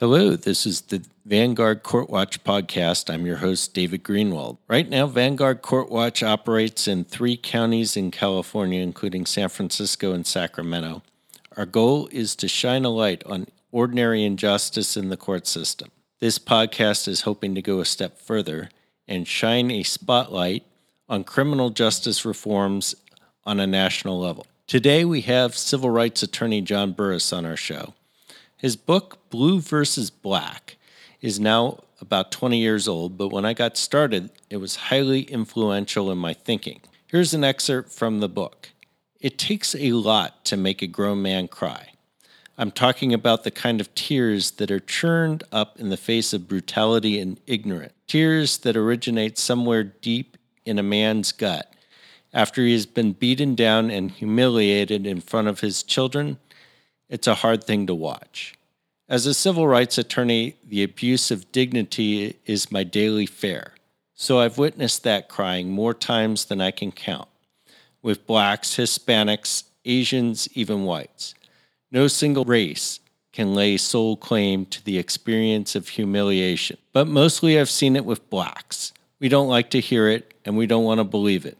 Hello, this is the Vanguard Court Watch podcast. I'm your host, David Greenwald. Right now, Vanguard Court Watch operates in three counties in California, including San Francisco and Sacramento. Our goal is to shine a light on ordinary injustice in the court system. This podcast is hoping to go a step further and shine a spotlight on criminal justice reforms on a national level. Today, we have civil rights attorney John Burris on our show. His book, Blue versus Black, is now about 20 years old, but when I got started, it was highly influential in my thinking. Here's an excerpt from the book It takes a lot to make a grown man cry. I'm talking about the kind of tears that are churned up in the face of brutality and ignorance, tears that originate somewhere deep in a man's gut after he has been beaten down and humiliated in front of his children it's a hard thing to watch. As a civil rights attorney, the abuse of dignity is my daily fare. So I've witnessed that crying more times than I can count, with blacks, Hispanics, Asians, even whites. No single race can lay sole claim to the experience of humiliation, but mostly I've seen it with blacks. We don't like to hear it and we don't want to believe it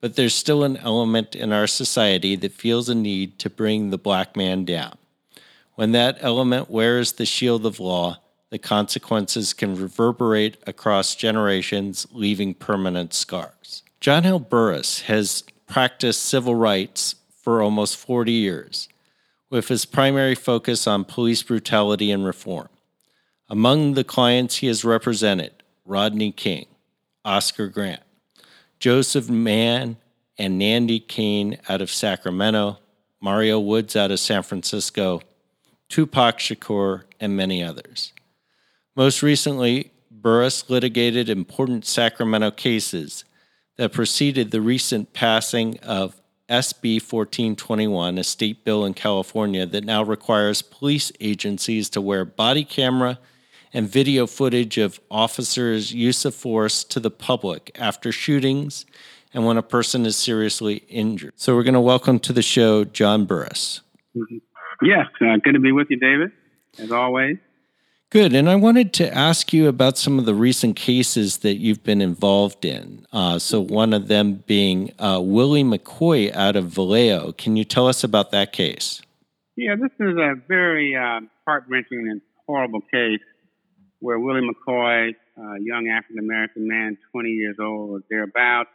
but there's still an element in our society that feels a need to bring the black man down. When that element wears the shield of law, the consequences can reverberate across generations, leaving permanent scars. John L. Burris has practiced civil rights for almost 40 years, with his primary focus on police brutality and reform. Among the clients he has represented, Rodney King, Oscar Grant, Joseph Mann and Nandi Cain out of Sacramento, Mario Woods out of San Francisco, Tupac Shakur, and many others. Most recently, Burris litigated important Sacramento cases that preceded the recent passing of SB 1421, a state bill in California that now requires police agencies to wear body camera and video footage of officers' use of force to the public after shootings and when a person is seriously injured. So we're going to welcome to the show John Burris. Mm-hmm. Yes, uh, good to be with you, David, as always. Good. And I wanted to ask you about some of the recent cases that you've been involved in. Uh, so, one of them being uh, Willie McCoy out of Vallejo. Can you tell us about that case? Yeah, this is a very uh, heart wrenching and horrible case where Willie McCoy, a young African American man, 20 years old or thereabouts,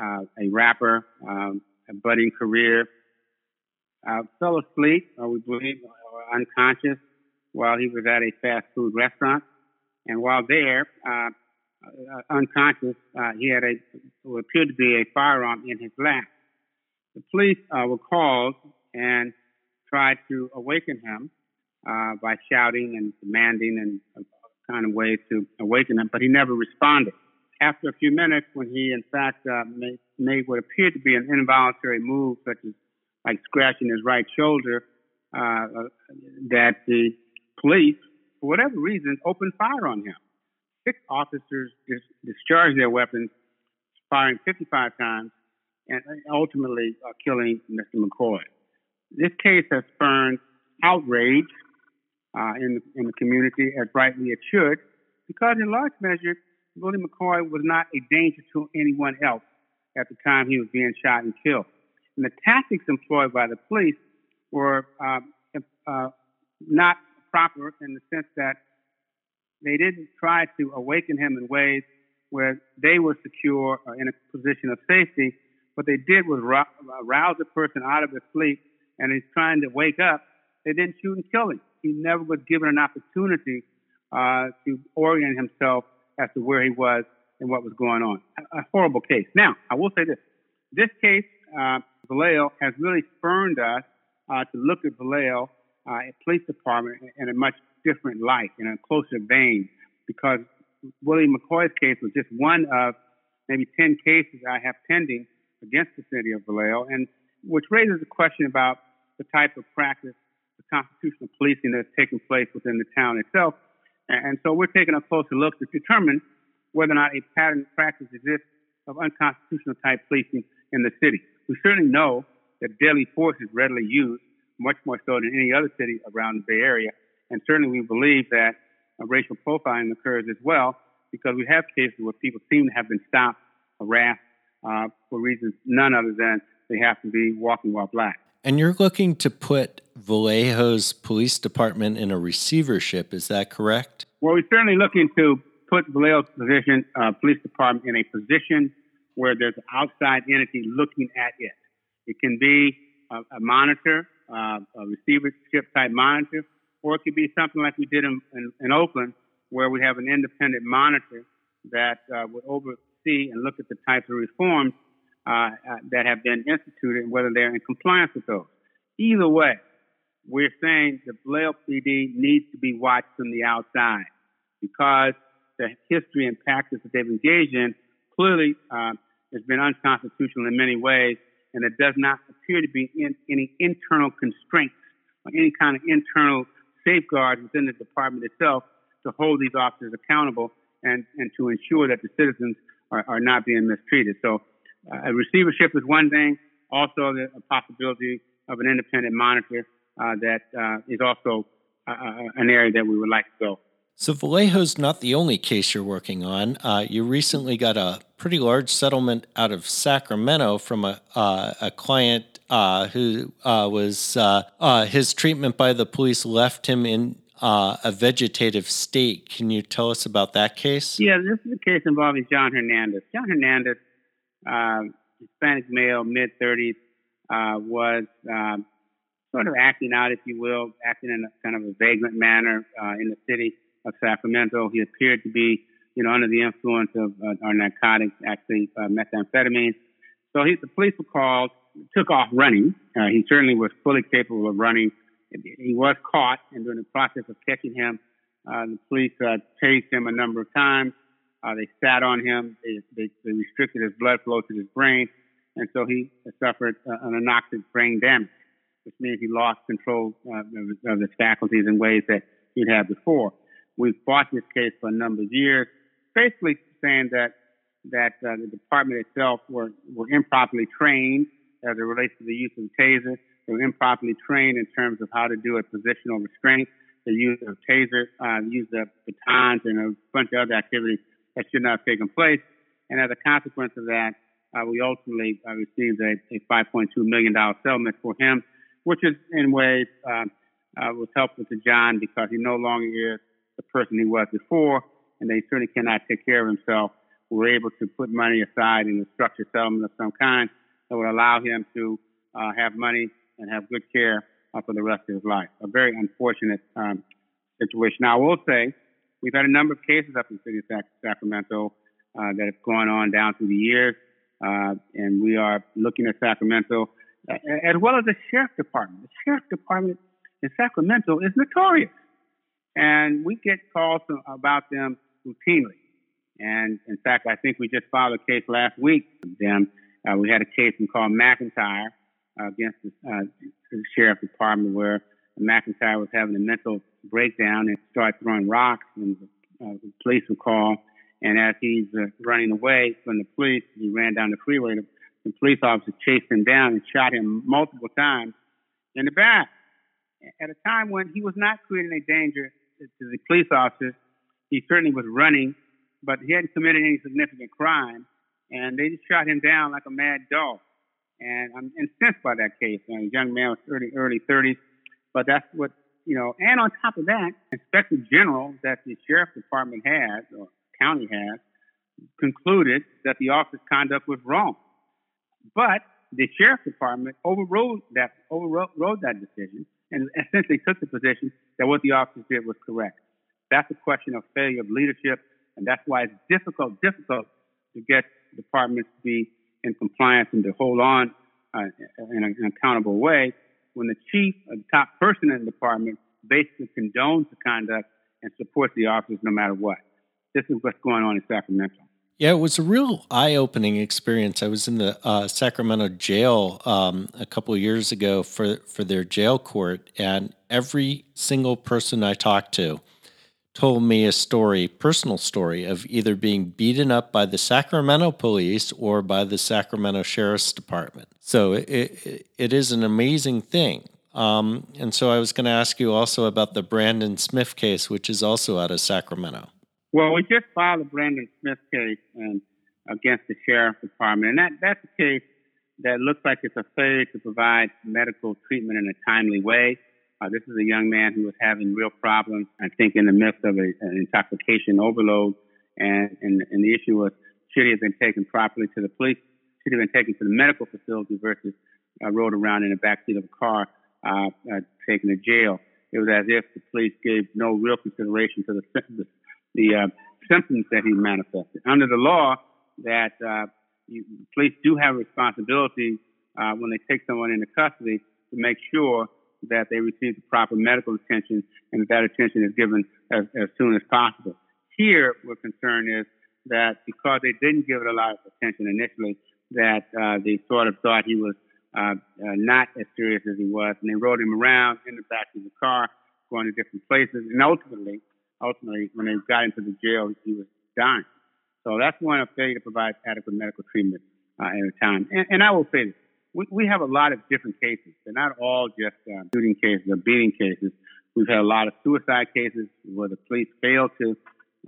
uh, a rapper, um, a budding career, uh, fell asleep, or we believe, or unconscious, while he was at a fast food restaurant. And while there, uh, uh unconscious, uh, he had a what appeared to be a firearm in his lap. The police uh, were called and tried to awaken him uh, by shouting and demanding and kind of ways to awaken him, but he never responded. After a few minutes, when he in fact uh, made, made, what appeared to be an involuntary move, such as like scratching his right shoulder, uh, uh that the police, for whatever reason, opened fire on him. Six officers dis- discharged their weapons, firing 55 times, and ultimately killing Mr. McCoy. This case has spurned outrage uh, in, the, in the community, as rightly it should, because in large measure, Willie McCoy was not a danger to anyone else at the time he was being shot and killed. And the tactics employed by the police were uh, uh, not proper in the sense that they didn't try to awaken him in ways where they were secure or in a position of safety. What they did was rouse a person out of his sleep and he's trying to wake up. They didn't shoot and kill him he never was given an opportunity uh, to orient himself as to where he was and what was going on. A, horrible case. Now, I will say this: this case, uh, Vallejo, has really spurned us uh, to look at Vallejo uh, Police Department in a much different light, in a closer vein, because Willie McCoy's case was just one of maybe 10 cases I have pending against the city of Vallejo, and which raises a question about the type of practice constitutional policing that's taking place within the town itself. And so we're taking a closer look to determine whether or not a pattern practice exists of unconstitutional type policing in the city. We certainly know that deadly force is readily used, much more so than any other city around the Bay Area. And certainly we believe that racial profiling occurs as well because we have cases where people seem to have been stopped, harassed uh, for reasons none other than they have to be walking while black. And you're looking to put Vallejo's police department in a receivership, is that correct? Well, we're certainly looking to put Vallejo's position, uh, police department in a position where there's an outside entity looking at it. It can be a, a monitor, uh, a receivership type monitor, or it could be something like we did in, in, in Oakland, where we have an independent monitor that uh, would oversee and look at the types of reforms uh, uh, that have been instituted and whether they're in compliance with those. Either way, we're saying the Vallejo PD needs to be watched from the outside because the history and practice that they've engaged in clearly uh, has been unconstitutional in many ways, and it does not appear to be in, any internal constraints or any kind of internal safeguards within the department itself to hold these officers accountable and, and to ensure that the citizens are, are not being mistreated. So, a receivership is one thing. Also, the possibility of an independent monitor uh, that uh, is also uh, uh, an area that we would like to go. So Vallejo's not the only case you're working on. Uh, you recently got a pretty large settlement out of Sacramento from a uh, a client uh, who uh, was uh, uh, his treatment by the police left him in a vegetative state. Can you tell us about that case? Yeah, this is a case involving John Hernandez. John Hernandez, Hispanic male, mid 30s, was um, sort of acting out, if you will, acting in a kind of a vagrant manner in the city of Sacramento. He appeared to be, you know, under the influence of uh, narcotics, actually uh, methamphetamine. So he, the police were called, took off running. Uh, he certainly was fully capable of running. He was caught, and during the process of catching him, uh, the police uh, tased him a number of times. Uh, they sat on him. They, they, they, restricted his blood flow to his brain, and so he suffered uh, an anoxic brain damage, which means he lost control uh, of, of his faculties in ways that he'd had before. We've fought this case for a number of years, basically saying that that uh, the department itself were, were improperly trained as it relates to the use of the taser. They were improperly trained in terms of how to do a positional restraint, the use of taser, uh, the use of batons, and a bunch of other activities that should not have taken place. And as a consequence of that, uh, we ultimately uh, received a, a, $5.2 million settlement for him, which is in ways um, uh, was helpful to John because he no longer is the person he was before, and they certainly cannot take care of himself. We were able to put money aside in a structured settlement of some kind that would allow him to uh, have money and have good care uh, for the rest of his life. A very unfortunate um, situation. Now, I will say we've had a number of cases up in the city of Sac- Sacramento uh, that have gone on down through the years, uh, and we are looking at Sacramento as well as the sheriff department. The sheriff department in Sacramento is notorious and we get calls about them routinely. And in fact, I think we just filed a case last week them. Uh, we had a case called McIntyre uh, against the, uh, the sheriff department where McIntyre was having a mental breakdown and started throwing rocks, and the, uh, the police were called. And as he's uh, running away from the police, he ran down the freeway. The, the police officer chased him down and shot him multiple times in the back at a time when he was not creating a danger to the police officers. He certainly was running, but he hadn't committed any significant crime, and they just shot him down like a mad dog. And I'm incensed by that case. A young man was early early 30s, but that's what you know. And on top of that, Inspector General that the sheriff department has or county has concluded that the officer's conduct was wrong. But the sheriff department overrode that overrode that decision and essentially took the position that what the officers did was correct. That's a question of failure of leadership, and that's why it's difficult, difficult to get departments to be in compliance and to hold on uh, in an accountable way when the chief or the top person in the department basically condones the conduct and supports the officers no matter what. This is what's going on in Sacramento. Yeah, it was a real eye opening experience. I was in the uh, Sacramento jail um, a couple years ago for, for their jail court, and every single person I talked to told me a story, personal story, of either being beaten up by the Sacramento police or by the Sacramento Sheriff's Department. So it, it, it is an amazing thing. Um, and so I was going to ask you also about the Brandon Smith case, which is also out of Sacramento. Well, we just filed a Brandon Smith case and against the sheriff's department, and that that's a case that looks like it's a failure to provide medical treatment in a timely way. Uh, this is a young man who was having real problems, I think, in the midst of a, an intoxication overload. And, and, and the issue was, should he have been taken properly to the police? Should he have been taken to the medical facility versus uh, rode around in the backseat of a car, uh, uh, taken to jail? It was as if the police gave no real consideration to the, the, the uh, symptoms that he manifested. Under the law, that uh, you, police do have a responsibility uh, when they take someone into custody to make sure that they receive the proper medical attention and that, attention is given as, as soon as possible. Here, what concern is that because they didn't give it a lot of attention initially, that uh, they sort of thought he was uh, uh, not as serious as he was, and they rode him around in the back of the car, going to different places, and ultimately, ultimately, when they got into the jail, he was dying. So that's one of failure to provide adequate medical treatment uh, at a time. And, and I will say this we, we have a lot of different cases. They're not all just uh, shooting cases or beating cases. We've had a lot of suicide cases where the police fail to,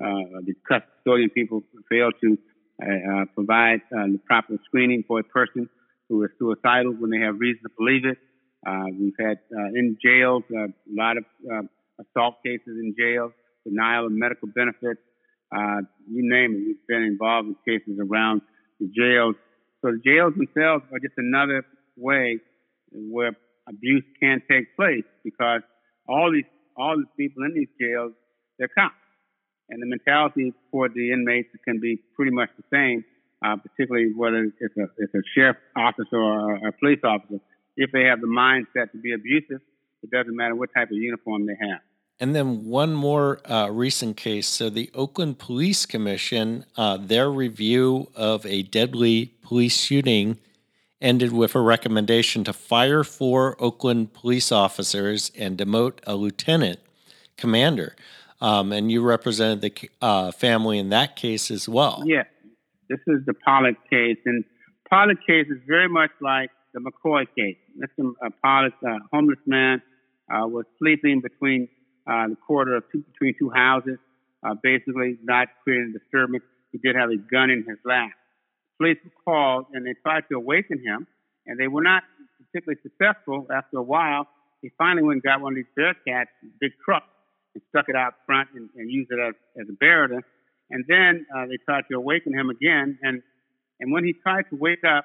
uh, the custodian people fail to uh, uh, provide uh, the proper screening for a person who is suicidal when they have reason to believe it. Uh, we've had uh, in jails uh, a lot of uh, assault cases in jails, denial of medical benefits. Uh, you name it. We've been involved in cases around the jails so the jails themselves are just another way where abuse can take place because all these all the people in these jails they're cops, and the mentality for the inmates can be pretty much the same, uh, particularly whether it's a it's a sheriff officer or a police officer. If they have the mindset to be abusive, it doesn't matter what type of uniform they have. And then one more uh, recent case. So, the Oakland Police Commission, uh, their review of a deadly police shooting ended with a recommendation to fire four Oakland police officers and demote a lieutenant commander. Um, and you represented the uh, family in that case as well. Yeah, this is the Pawlik case. And Pawlik case is very much like the McCoy case. Mr. Uh, Pawlik, a homeless man, uh, was sleeping between uh, the corridor of two, between two houses, uh, basically not creating a disturbance. He did have a gun in his lap. Police were called and they tried to awaken him, and they were not particularly successful. After a while, he finally went and got one of these Bearcats, big trucks, and stuck it out front and, and used it as, as a barrier. And then uh, they tried to awaken him again, and and when he tried to wake up,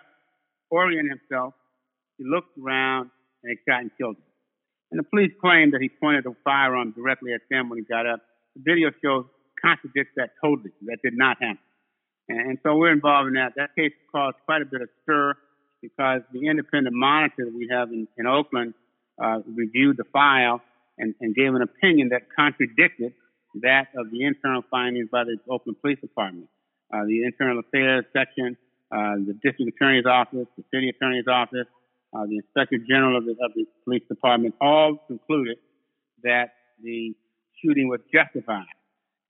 orient himself, he looked around and they shot and killed him. And the police claim that he pointed the firearm directly at them when he got up. The video shows contradicts that totally. That did not happen. And, and so we're involved in that. That case caused quite a bit of stir because the independent monitor that we have in, in Oakland uh, reviewed the file and, and gave an opinion that contradicted that of the internal findings by the Oakland Police Department. Uh, the Internal Affairs section, uh, the District Attorney's Office, the City Attorney's Office, uh, the Inspector General of the, of the Police Department, all concluded that the shooting was justified,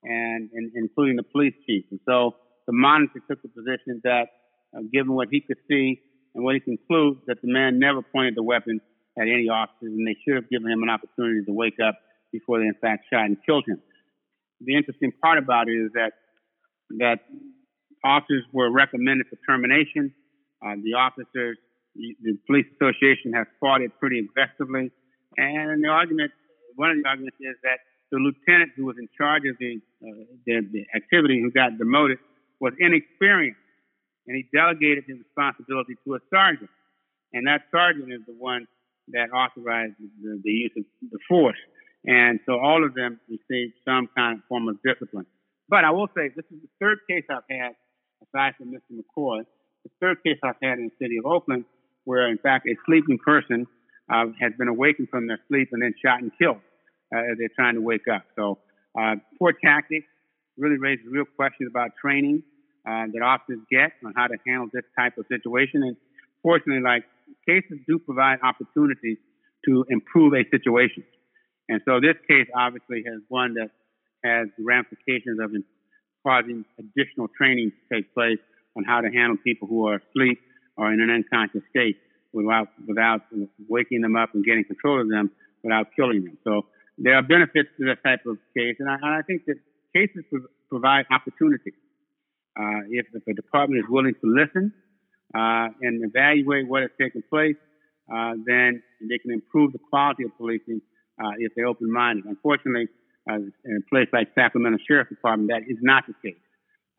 and, and including the police chief. And so the monitor took the position that, uh, given what he could see and what he concluded, that the man never pointed the weapon at any officers, and they should have given him an opportunity to wake up before they, in fact, shot and killed him. The interesting part about it is that that officers were recommended for termination. Uh, the officers the police association has fought it pretty aggressively. And the argument, one of the arguments is that the lieutenant who was in charge of the, uh, the, the activity who got demoted was inexperienced, and he delegated his responsibility to a sergeant. And that sergeant is the one that authorized the, the use of the force. And so all of them received some kind of form of discipline. But I will say this is the third case I've had, aside from Mr. McCoy, the third case I've had in the city of Oakland where in fact a sleeping person uh, has been awakened from their sleep and then shot and killed uh, as they're trying to wake up. So uh, poor tactics really raises real questions about training uh, that officers get on how to handle this type of situation. And fortunately, like cases do provide opportunities to improve a situation. And so this case obviously has one that has ramifications of causing additional training to take place on how to handle people who are asleep or in an unconscious state. without without waking them up and getting control of them without killing them. So there are benefits to this type of case, and I, and I think that cases provide opportunity. Uh, if, if a department is willing to listen uh, and evaluate what has taken place, uh, then they can improve the quality of policing uh, if they're open-minded. Unfortunately, uh, in a place like Sacramento Sheriff's Department, that is not the case.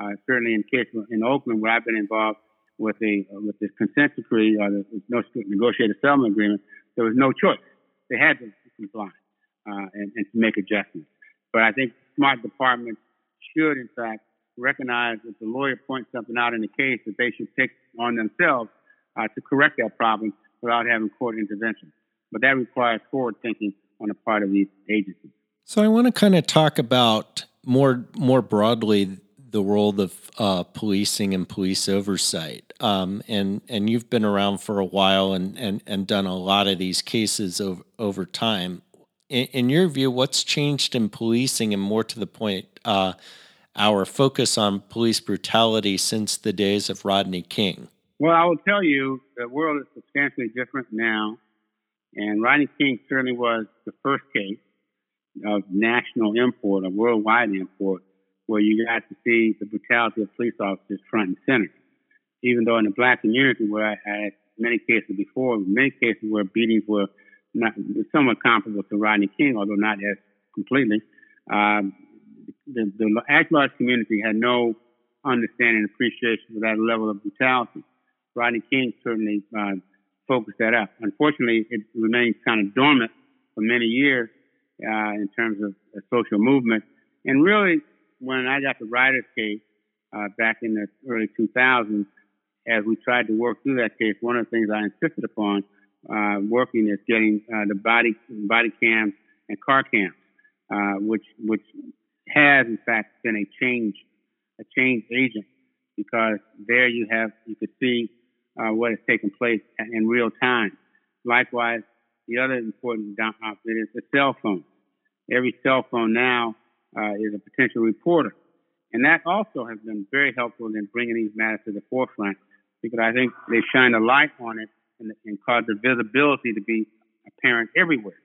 Uh, certainly, in case in Oakland, where I've been involved with a with this consent decree or the no negotiated settlement agreement, there was no choice. They had to comply and, and to make adjustments. But I think smart departments should, in fact, recognize if the lawyer points something out in the case that they should take on themselves uh, to correct that problem without having court intervention. But that requires forward thinking on the part of these agencies. So I want to kind of talk about more more broadly the world of uh, policing and police oversight. Um, and and you've been around for a while and, and, and done a lot of these cases over, over time. In, in your view, what's changed in policing, and more to the point, uh, our focus on police brutality since the days of Rodney King? Well, I will tell you the world is substantially different now. And Rodney King certainly was the first case of national import, a worldwide import, where you got to see the brutality of police officers front and center. Even though in the black community, where I had many cases before, many cases where beatings were not somewhat comparable to Rodney King, although not as completely. Um, the, the at-large community had no understanding and appreciation for that level of brutality. Rodney King certainly uh, focused that up. Unfortunately, it remains kind of dormant for many years uh, in terms of a social movement. And really, when I got the Riders case uh, back in the early 2000s, as we tried to work through that case, one of the things I insisted upon uh, working is getting uh, the body body cams and car cams, uh, which which has in fact been a change, a change agent, because there you have you could see uh, what has taken place in real time. Likewise, the other important bit is the cell phone. Every cell phone now uh, is a potential reporter, and that also has been very helpful in bringing these matters to the forefront because I think they shine a light on it and, and cause the visibility to be apparent everywhere,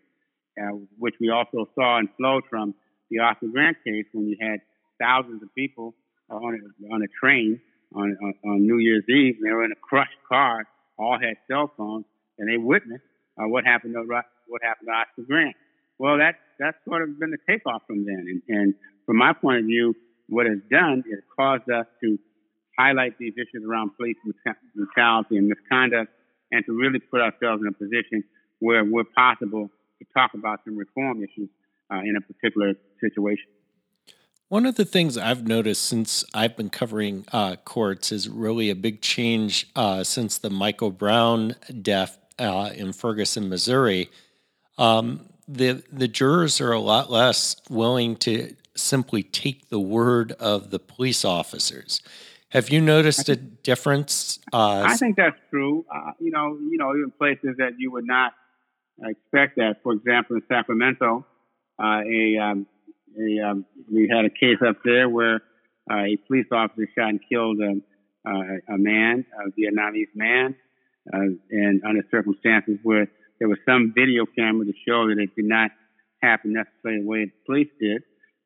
uh, which we also saw and flowed from the Oscar Grant case when you had thousands of people on a, on a train on, on, on New Year's Eve, and they were in a crushed car, all had cell phones, and they witnessed uh, what happened to what happened to Oscar Grant. Well, that that's sort of been the takeoff from then, and, and from my point of view, what it's done is caused us to highlight these issues around police brutality and misconduct, and to really put ourselves in a position where we're possible to talk about some reform issues uh, in a particular situation. One of the things I've noticed since I've been covering uh, courts is really a big change uh, since the Michael Brown death uh, in Ferguson, Missouri. Um, the the jurors are a lot less willing to simply take the word of the police officers. Have you noticed a difference? Uh, I think that's true. Uh, you know, you know, even places that you would not expect that. For example, in Sacramento, uh, a, um, a um, we had a case up there where uh, a police officer shot and killed a, uh, a man, a Vietnamese man, uh, and under circumstances where there was some video camera to show that it did not happen necessarily the way the police did.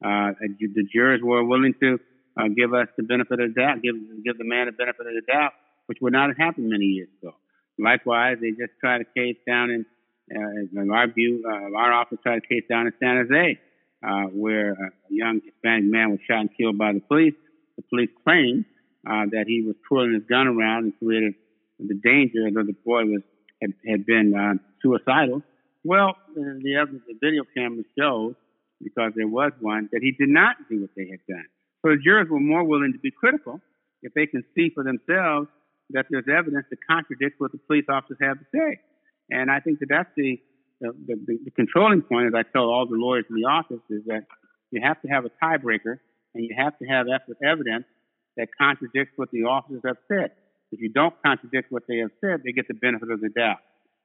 Uh, the jurors were willing to uh, give us the benefit of the doubt, give give the man the benefit of the doubt, which would not have happened many years ago. Likewise, they just tried a case down in uh, in our view, uh, our office tried a case down in San Jose uh, where a young Hispanic man was shot and killed by the police. The police claimed uh, that he was twirling his gun around and created the danger that the boy was had, had been uh, suicidal. Well, the evidence, the video camera shows because there was one that he did not do what they had done. So the jurors were more willing to be critical if they can see for themselves that there's evidence that contradicts what the police officers have to say. And I think that that's the, the, the, the controlling point, as I tell all the lawyers in the office, is that you have to have a tiebreaker and you have to have evidence that contradicts what the officers have said. If you don't contradict what they have said, they get the benefit of the doubt.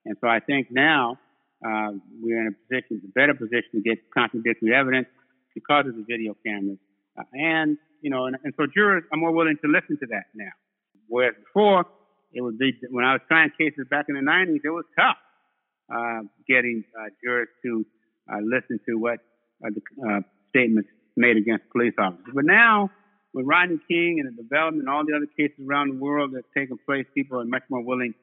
And so I think now uh, we're in a position, a better position to get contradictory evidence because of the video cameras. Uh, and, you know, and, and so jurors are more willing to listen to that now. Whereas before, it would be when I was trying cases back in the 90s, it was tough uh, getting uh, jurors to uh, listen to what uh, the uh, statements made against police officers. But now, with Rodney King and the development, and all the other cases around the world that's taken place, people are much more willing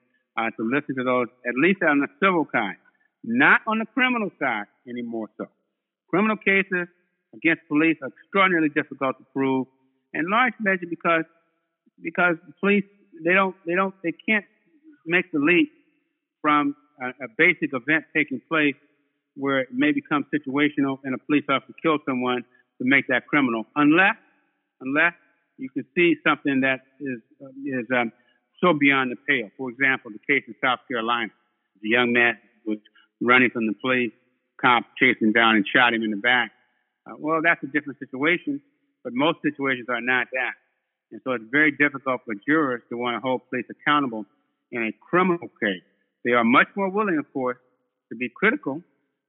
uh, to listen to those, at least on the civil kind, not on the criminal side anymore. So, criminal cases against police are extraordinarily difficult to prove, in large measure because because police they don't they don't they can't make the leap from a, a basic event taking place where it may become situational and a police officer kills someone to make that criminal, unless unless you can see something that is is um, so beyond the pale. For example, the case in South Carolina, the young man was running from the police, cop chased him down and shot him in the back. Uh, well, that's a different situation, but most situations are not that. And so it's very difficult for jurors to want to hold police accountable in a criminal case. They are much more willing, of course, to be critical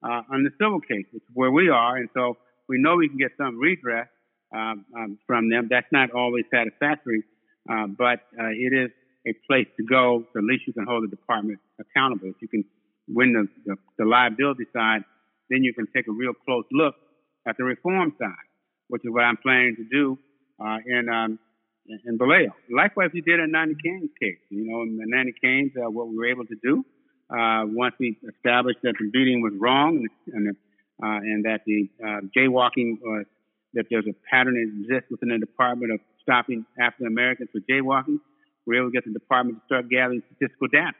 uh, on the civil case, which is where we are. And so we know we can get some redress um, um, from them. That's not always satisfactory, uh, but uh, it is a place to go. At least you can hold the department accountable. If you can win the, the, the liability side, then you can take a real close look at the reform side, which is what I'm planning to do uh, in um, in Vallejo. Likewise, we did in Nandi Cain's case. You know, in Nandi Cain's, uh, what we were able to do uh, once we established that the beating was wrong and, and, uh, and that the uh, jaywalking was that there's a pattern that exists within the department of stopping African Americans for jaywalking. We were able to get the department to start gathering statistical data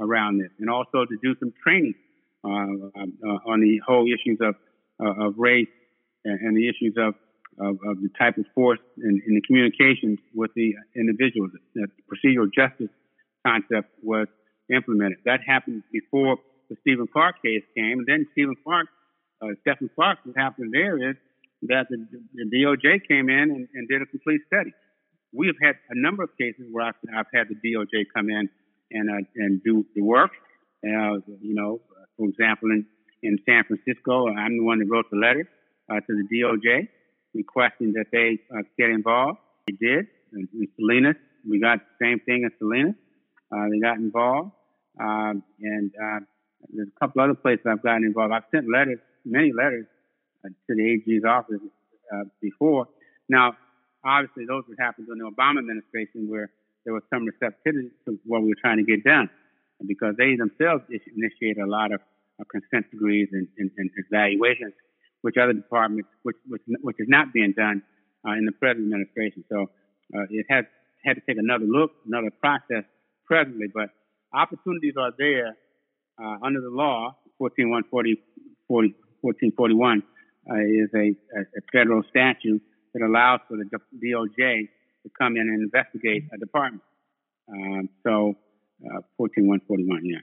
around this, and also to do some training uh, uh, on the whole issues of of race and, and the issues of of, of the type of force in, the communications with the individuals. That procedural justice concept was implemented. That happened before the Stephen Clark case came, and then Stephen Clark, uh, Stephon Clark, what happened there is that the, the DOJ came in and, and, did a complete study. We have had a number of cases where I've, I've had the DOJ come in and uh, and do the work. Uh, you know, for example, in, in San Francisco, I'm the one that wrote the letter uh, to the DOJ requesting that they uh, get involved. They did. In, in Salinas, we got the same thing in Salinas. Uh, they got involved. Um, and uh, there's a couple other places I've gotten involved. I've sent letters, many letters, to the AG's office before. Now, obviously, those would happen during the Obama administration where there was some receptivity to what we were trying to get done because they themselves initiated a lot of uh, consent decrees and, and, and evaluations which other departments, which which, which is not being done uh, in the present administration. So uh, it has had to take another look, another process presently, but opportunities are there uh, under the law. 14140, 1441 uh, is a, a, federal statute that allows for the DOJ to come in and investigate a department. Um, so, uh, 14141, yeah,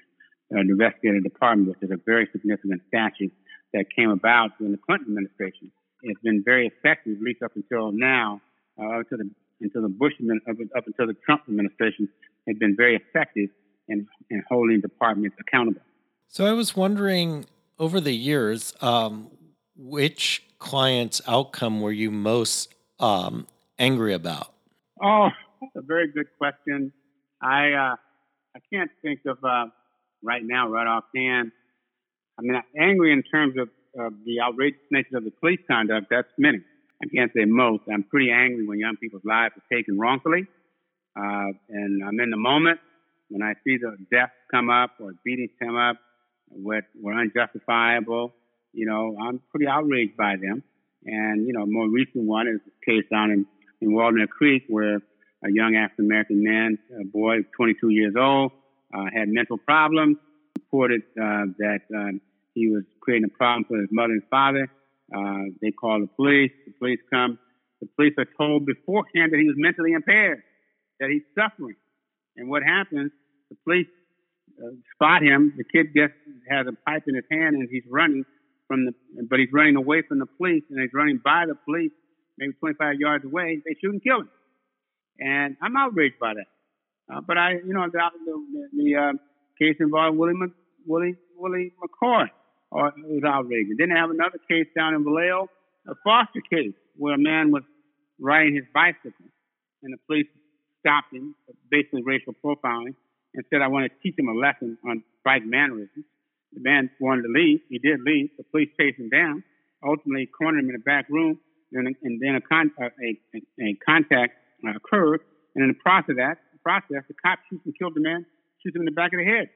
uh, investigate a department, which is a very significant statute that came about during the Clinton administration. It's been very effective, at least up until now, uh, until the until the Bush up, up until the Trump administration had been very effective in, in holding departments accountable. So I was wondering over the years, um, which client's outcome were you most um, angry about? Oh, that's a very good question. I uh, I can't think of uh, right now, right offhand. I mean, angry in terms of the outrageous nature of the police conduct, that's many. I can't say most. I'm pretty angry when young people's lives are taken wrongfully. Uh, and I'm in the moment when I see the deaths come up or beatings come up what were unjustifiable. You know, I'm pretty outraged by them. And, you know, a more recent one is the case down in, in Walnut Creek where a young African American man, a boy, 22 years old, uh, had mental problems, reported uh, that um, he was creating a problem for his mother and father. Uh, they called the police. The police come. The police are told beforehand that he was mentally impaired, that he's suffering. And what happens? The police uh, spot him. The kid gets has a pipe in his hand and he's running from the, but he's running away from the police and he's running by the police, maybe 25 yards away. They shoot and kill him. And I'm outraged by that. Uh, but I, you know, the, the, the uh, case involved Willie, Willie, Willie McCoy or it was outrageous. Then they have another case down in Vallejo, a Foster case where a man was riding his bicycle and the police stopped him, basically racial profiling, and said, I want to teach him a lesson on bike mannerisms. The man wanted to leave. He did leave. The police chased him down, ultimately cornered him in a back room, and, and then a, con- a, a, a contact uh, occurred. And in the process of that, the process, the cop shoots and kills the man, shoots him in the back of the head.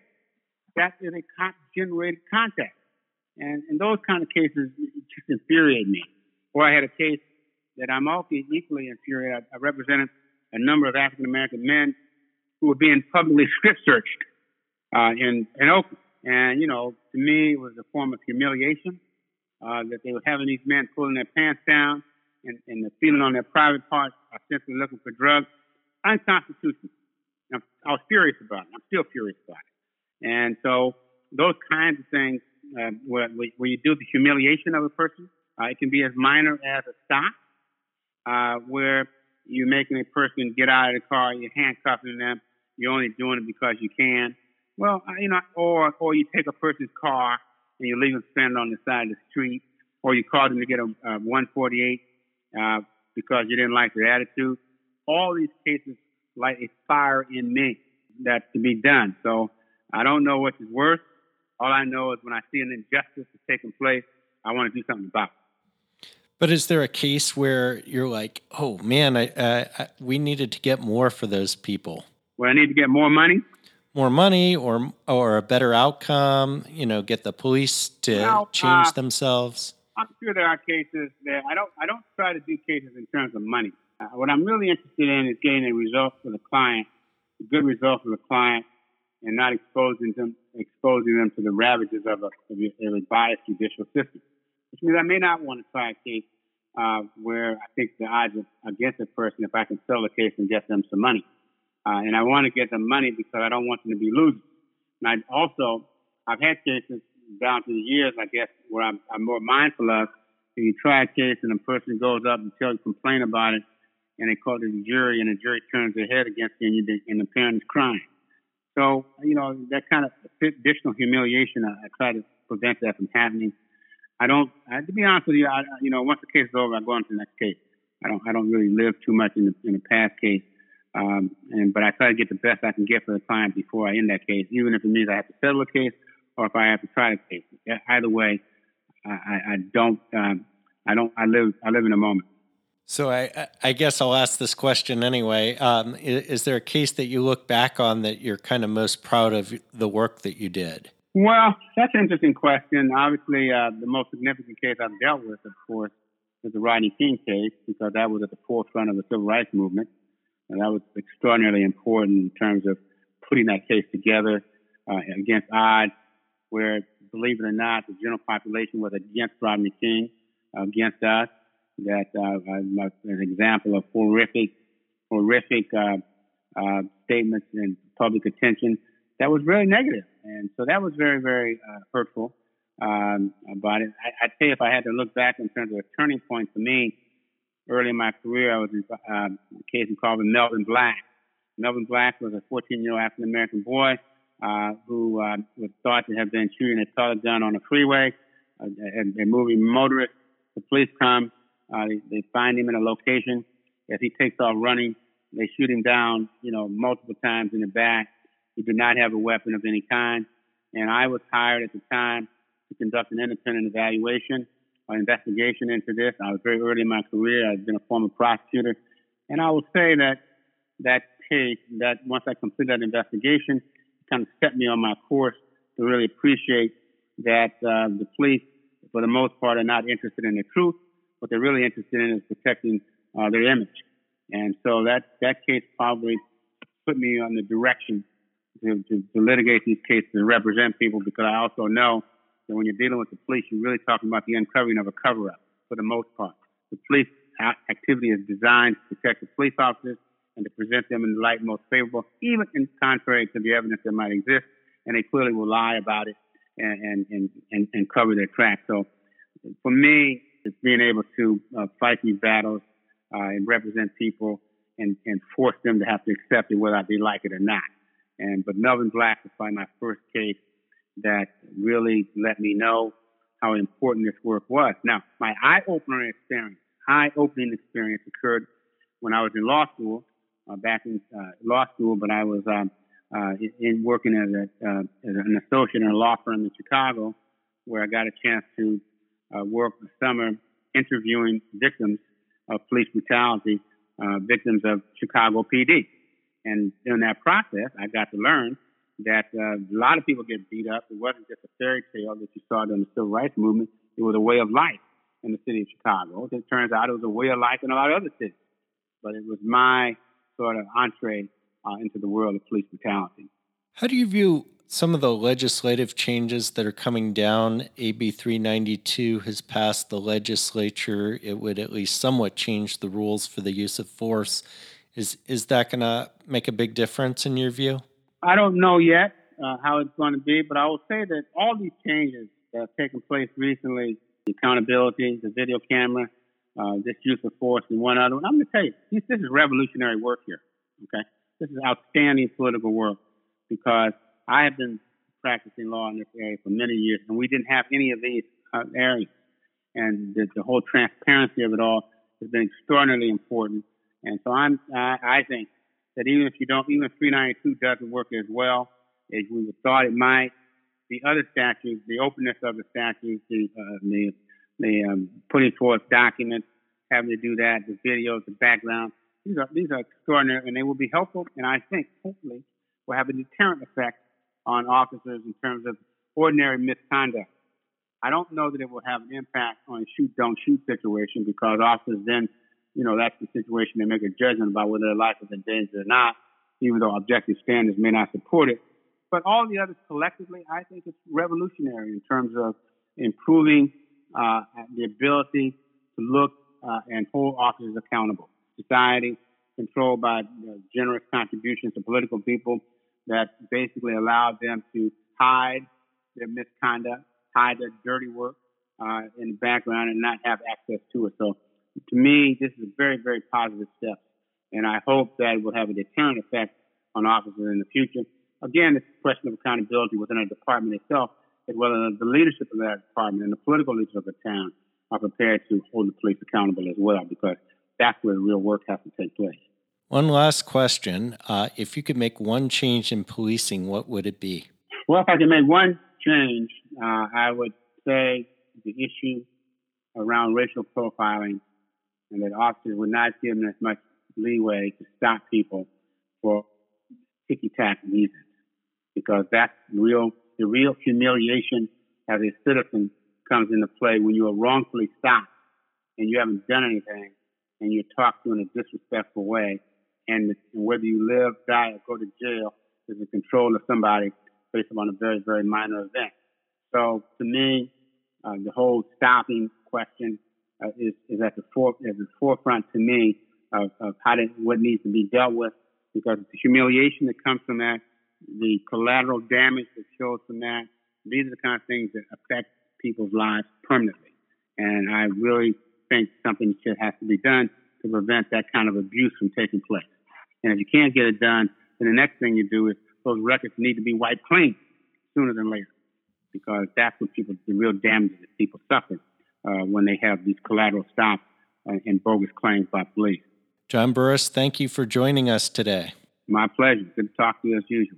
That is a cop-generated contact. And, and those kind of cases just infuriate me. Or I had a case that I'm also equally infuriated. I, I represented a number of African American men who were being publicly strip searched uh, in in Oakland. And you know, to me, it was a form of humiliation uh, that they were having these men pulling their pants down and, and feeling on their private parts, ostensibly looking for drugs. Unconstitutional. I was furious about it. I'm still furious about it. And so those kinds of things, uh, where, where you do the humiliation of a person, uh, it can be as minor as a stop, uh, where you're making a person get out of the car, you're handcuffing them, you're only doing it because you can. Well, you know, or or you take a person's car and you leave them stranded on the side of the street, or you call them to get a, a 148 uh, because you didn't like their attitude. All these cases light a fire in me that to be done. So I don't know what is worse. All I know is when I see an injustice that's taking place, I want to do something about it. But is there a case where you're like, oh man, I, uh, I, we needed to get more for those people? Well, I need to get more money. More money, or or a better outcome. You know, get the police to well, change uh, themselves. I'm sure there are cases that I don't. I don't try to do cases in terms of money. Uh, what I'm really interested in is getting a result for the client, a good result for the client, and not exposing them exposing them to the ravages of a, of a biased judicial system which means I may not want to try a case uh, where I think the odds are against a person if I can sell the case and get them some money. Uh, and I want to get them money because I don't want them to be losers. And I also, I've had cases down through the years, I guess, where I'm, I'm more mindful of. If you try a case and a person goes up and tells, you complain about it, and they call the jury, and the jury turns their head against you, and, you, and the parent is crying. So, you know, that kind of additional humiliation, I, I try to prevent that from happening. I don't. I, to be honest with you, I, you know, once the case is over, I go on to the next case. I don't. I don't really live too much in the in the past case. Um, and but I try to get the best I can get for the client before I end that case, even if it means I have to settle a case or if I have to try the case. Either way, I, I don't. Um, I don't. I live. I live in a moment. So I, I guess I'll ask this question anyway. Um, is, is, there a case that you look back on that you're kind of most proud of the work that you did? Well, that's an interesting question. Obviously, uh, the most significant case I've dealt with, of course, is the Rodney King case because that was at the forefront of the civil rights movement. And that was extraordinarily important in terms of putting that case together uh, against odds, where, believe it or not, the general population was against Rodney King, against us. That uh, uh an example of horrific, horrific uh, uh, statements and public attention that was really negative. And so that was very, very uh, hurtful um, about it. I, would say if I had to look back in terms of a turning point for me, early in my career, I was in um, a case called Melvin Black. Melvin Black was a 14-year-old African American boy uh, who uh, was thought to have been shooting a pellet gun on a freeway. Uh, a, a moving motorist. The police come. Uh, they, they find him in a location. As he takes off running, they shoot him down, you know, multiple times in the back. He did not have a weapon of any kind. And I was hired at the time to conduct an independent evaluation or investigation into this. I was very early in my career. I've been a former prosecutor. And I will say that that case, that once I completed that investigation, kind of set me on my course to really appreciate that uh, the police, for the most part, are not interested in the truth. What they're really interested in is protecting uh, their image. And so that, that case probably put me on the direction to, to, to litigate these cases and represent people because I also know that when you're dealing with the police, you're really talking about the uncovering of a cover up for the most part. The police activity is designed to protect the police officers and to present them in the light most favorable, even in contrary to the evidence that might exist. And they clearly will lie about it and, and, and, and cover their tracks. So for me, it's being able to uh, fight these battles uh, and represent people and, and force them to have to accept it whether they like it or not. And but Melvin Black was probably my first case that really let me know how important this work was. Now, my eye opener experience, eye opening experience occurred when I was in law school uh, back in uh, law school, but I was um, uh, in working as, a, uh, as an associate in a law firm in Chicago, where I got a chance to uh, work the summer interviewing victims of police brutality, uh, victims of Chicago PD. And in that process, I got to learn that uh, a lot of people get beat up. It wasn't just a fairy tale that you saw during the civil rights movement. It was a way of life in the city of Chicago. It turns out it was a way of life in a lot of other cities. But it was my sort of entree uh, into the world of police brutality. How do you view some of the legislative changes that are coming down? AB 392 has passed the legislature. It would at least somewhat change the rules for the use of force. Is, is that going to make a big difference in your view? I don't know yet uh, how it's going to be, but I will say that all these changes that have taken place recently the accountability, the video camera, uh, this use of force, and one other one. I'm going to tell you, this, this is revolutionary work here. Okay, this is outstanding political work because I have been practicing law in this area for many years, and we didn't have any of these uh, areas. And the, the, whole transparency of it all has been extraordinarily important. And so I'm, I, I think that even if you don't, even 392 doesn't work as well as we thought it might, the other statutes, the openness of the statutes, the uh, the, the um, putting forth documents, having to do that, the videos, the background. These are these are extraordinary, and they will be helpful. And I think hopefully will have a deterrent effect on officers in terms of ordinary misconduct. I don't know that it will have an impact on a shoot don't shoot situation because officers then, you know, that's the situation they make a judgment about whether their life is in danger or not, even though objective standards may not support it. But all the others collectively, I think it's revolutionary in terms of improving uh, the ability to look uh, and hold officers accountable. Society controlled by generous contributions to political people that basically allowed them to hide their misconduct, hide their dirty work uh, in the background, and not have access to it. So, to me, this is a very, very positive step, and I hope that it will have a deterrent effect on officers in the future again, it's a question of accountability within a department itself, as well as the leadership of that department and the political leaders of the town are prepared to hold the police accountable as well, because that's where the real work has to take place. One last question. Uh, if you could make one change in policing, what would it be? Well, if I could make one change, uh, I would say the issue around racial profiling and that officers would not give them as much leeway to stop people for ticky tack reasons because that's real, the real humiliation as a citizen comes into play when you are wrongfully stopped and you haven't done anything and you're talked to in a disrespectful way. And, whether you live, die, or go to jail is the control of somebody based upon a very, very minor event. So to me, uh, the whole stopping question uh, is, is at the, fore, the forefront to me of, of how to, what needs to be dealt with because the humiliation that comes from that the collateral damage that shows from that. These are the kind of things that affect people's lives permanently. And I really think something should have to be done to prevent that kind of abuse from taking place. And if you can't get it done, then the next thing you do is those records need to be wiped clean sooner than later, because that's what people, the real damage that people suffer when they have these collateral stops uh, and bogus claims by police. John Burris, thank you for joining us today. My pleasure. Good to talk to you as usual.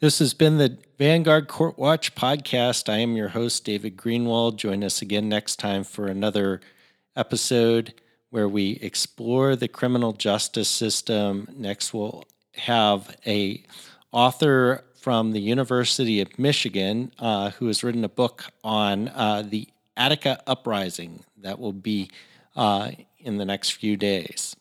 This has been the Vanguard Court Watch podcast. I am your host, David Greenwald. Join us again next time for another episode where we explore the criminal justice system. Next, we'll have a author from the University of Michigan uh, who has written a book on uh, the Attica Uprising that will be uh, in the next few days.